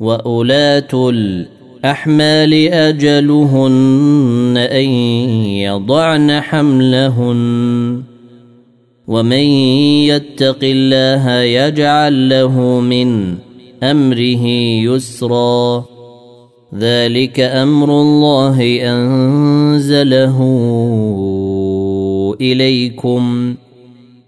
وأولاة الأحمال أجلهن أن يضعن حملهن ومن يتق الله يجعل له من أمره يسرا ذلك أمر الله أنزله إليكم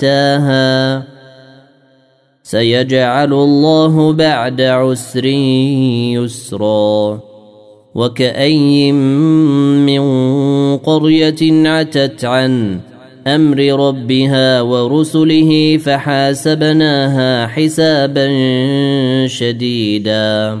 أتاها. سيجعل الله بعد عسر يسرا. وكأي من قرية عتت عن أمر ربها ورسله فحاسبناها حسابا شديدا.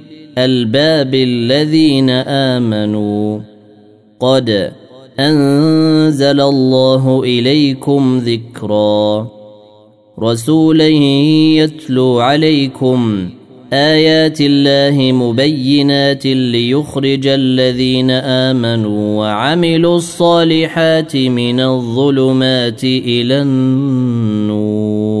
الالباب الذين آمنوا. قد أنزل الله إليكم ذكرا. رسولا يتلو عليكم آيات الله مبينات ليخرج الذين آمنوا وعملوا الصالحات من الظلمات إلى النور.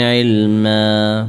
علما.